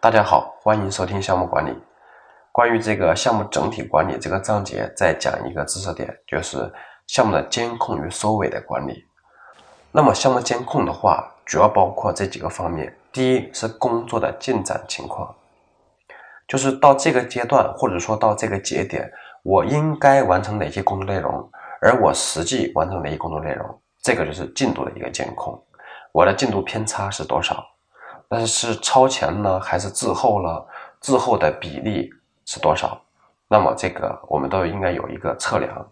大家好，欢迎收听项目管理。关于这个项目整体管理这个章节，再讲一个知识点，就是项目的监控与收尾的管理。那么项目监控的话，主要包括这几个方面。第一是工作的进展情况，就是到这个阶段或者说到这个节点，我应该完成哪些工作内容，而我实际完成哪些工作内容，这个就是进度的一个监控。我的进度偏差是多少？但是是超前呢，还是滞后了？滞后的比例是多少？那么这个我们都应该有一个测量。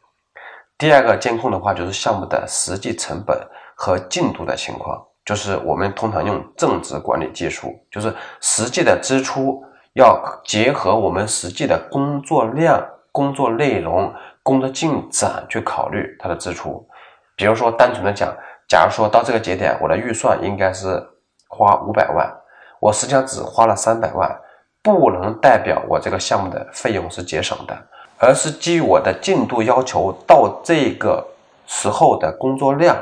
第二个监控的话，就是项目的实际成本和进度的情况，就是我们通常用正值管理技术，就是实际的支出要结合我们实际的工作量、工作内容、工作进展去考虑它的支出。比如说，单纯的讲，假如说到这个节点，我的预算应该是。花五百万，我实际上只花了三百万，不能代表我这个项目的费用是节省的，而是基于我的进度要求到这个时候的工作量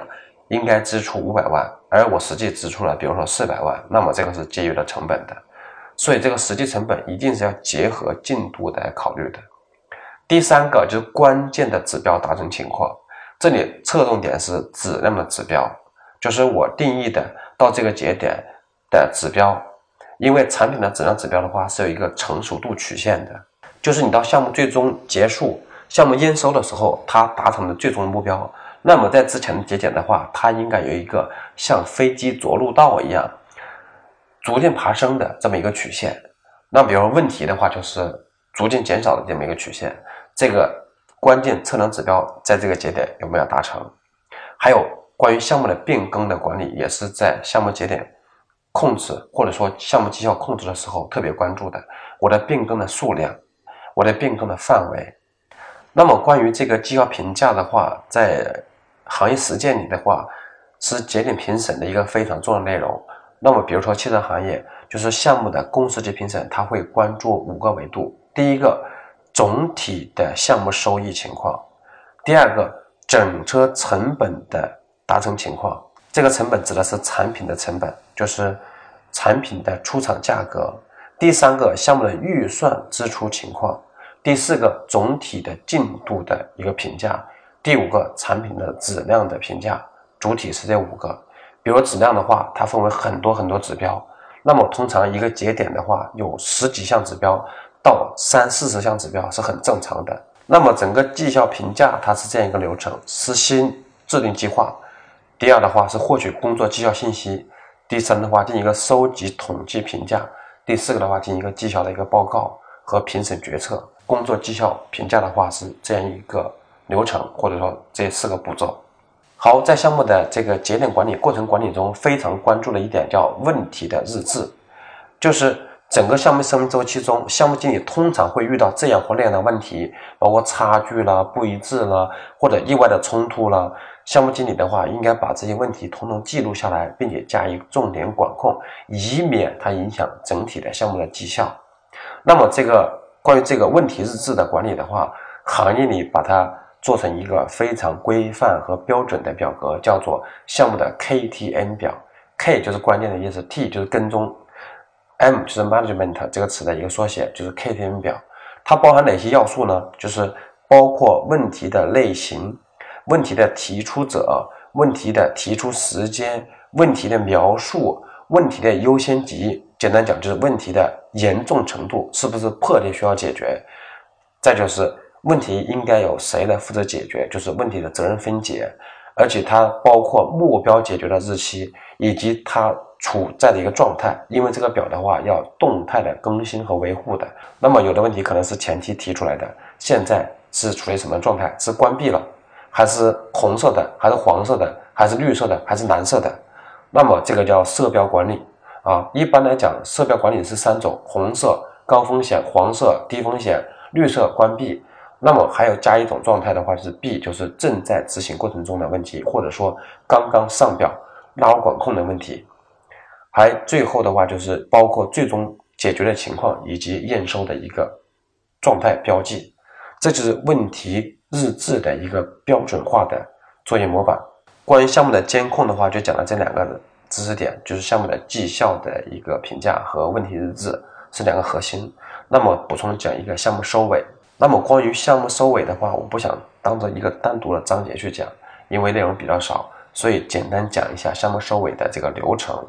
应该支出五百万，而我实际支出了，比如说四百万，那么这个是基于了成本的，所以这个实际成本一定是要结合进度来考虑的。第三个就是关键的指标达成情况，这里侧重点是质量的指标，就是我定义的。到这个节点的指标，因为产品的质量指标的话是有一个成熟度曲线的，就是你到项目最终结束、项目验收的时候，它达成的最终目标，那么在之前的节点的话，它应该有一个像飞机着陆道一样逐渐爬升的这么一个曲线。那比如问题的话，就是逐渐减少的这么一个曲线。这个关键测量指标在这个节点有没有达成？还有。关于项目的变更的管理，也是在项目节点控制或者说项目绩效控制的时候特别关注的。我的变更的数量，我的变更的范围。那么关于这个绩效评价的话，在行业实践里的话，是节点评审的一个非常重要的内容。那么比如说汽车行业，就是项目的公司级评审，他会关注五个维度：第一个，总体的项目收益情况；第二个，整车成本的。达成情况，这个成本指的是产品的成本，就是产品的出厂价格。第三个项目的预算支出情况，第四个总体的进度的一个评价，第五个产品的质量的评价。主体是这五个。比如质量的话，它分为很多很多指标，那么通常一个节点的话，有十几项指标到三四十项指标是很正常的。那么整个绩效评价它是这样一个流程：实行制定计划。第二的话是获取工作绩效信息，第三的话进行一个收集统计评价，第四个的话进行一个绩效的一个报告和评审决策。工作绩效评价的话是这样一个流程，或者说这四个步骤。好，在项目的这个节点管理过程管理中，非常关注的一点叫问题的日志，就是整个项目生命周期中，项目经理通常会遇到这样或那样的问题，包括差距啦、不一致啦，或者意外的冲突啦。项目经理的话，应该把这些问题统统记录下来，并且加以重点管控，以免它影响整体的项目的绩效。那么，这个关于这个问题日志的管理的话，行业里把它做成一个非常规范和标准的表格，叫做项目的 KTN 表。K 就是关键的意思，T 就是跟踪，M 就是 Management 这个词的一个缩写，就是 KTN 表。它包含哪些要素呢？就是包括问题的类型。问题的提出者、问题的提出时间、问题的描述、问题的优先级，简单讲就是问题的严重程度是不是迫切需要解决。再就是问题应该由谁来负责解决，就是问题的责任分解，而且它包括目标解决的日期以及它处在的一个状态。因为这个表的话要动态的更新和维护的。那么有的问题可能是前期提出来的，现在是处于什么状态？是关闭了。还是红色的，还是黄色的，还是绿色的，还是蓝色的？那么这个叫色标管理啊。一般来讲，色标管理是三种：红色高风险，黄色低风险，绿色关闭。那么还有加一种状态的话，就是 B，就是正在执行过程中的问题，或者说刚刚上表拉管控的问题。还最后的话就是包括最终解决的情况以及验收的一个状态标记。这就是问题。日志的一个标准化的作业模板。关于项目的监控的话，就讲了这两个知识点，就是项目的绩效的一个评价和问题日志。是两个核心。那么补充讲一个项目收尾。那么关于项目收尾的话，我不想当做一个单独的章节去讲，因为内容比较少，所以简单讲一下项目收尾的这个流程。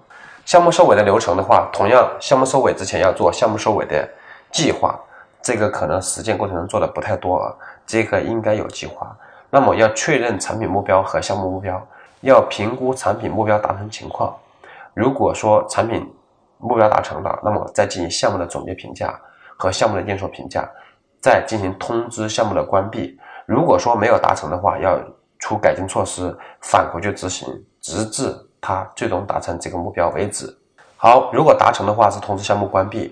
项目收尾的流程的话，同样项目收尾之前要做项目收尾的计划，这个可能实践过程中做的不太多啊，这个应该有计划。那么要确认产品目标和项目目标，要评估产品目标达成情况。如果说产品目标达成了，那么再进行项目的总结评价和项目的验收评价。再进行通知项目的关闭。如果说没有达成的话，要出改进措施，返回去执行，直至它最终达成这个目标为止。好，如果达成的话，是通知项目关闭，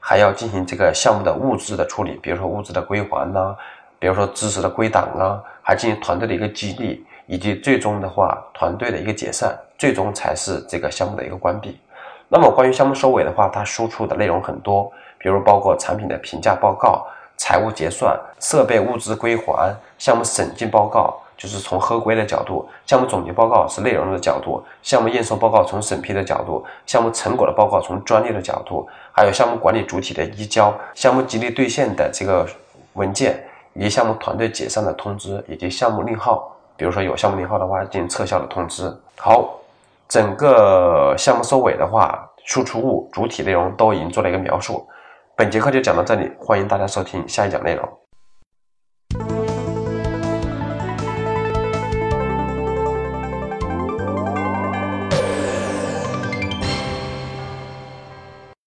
还要进行这个项目的物资的处理，比如说物资的归还呐，比如说知识的归档啊，还进行团队的一个激励，以及最终的话团队的一个解散，最终才是这个项目的一个关闭。那么关于项目收尾的话，它输出的内容很多，比如包括产品的评价报告。财务结算、设备物资归还、项目审计报告，就是从合规的角度；项目总结报告是内容的角度；项目验收报告从审批的角度；项目成果的报告从专利的角度；还有项目管理主体的移交、项目激励兑现的这个文件，以及项目团队解散的通知，以及项目令号。比如说有项目令号的话，进行撤销的通知。好，整个项目收尾的话，输出物、主体内容都已经做了一个描述。本节课就讲到这里，欢迎大家收听下一讲内容。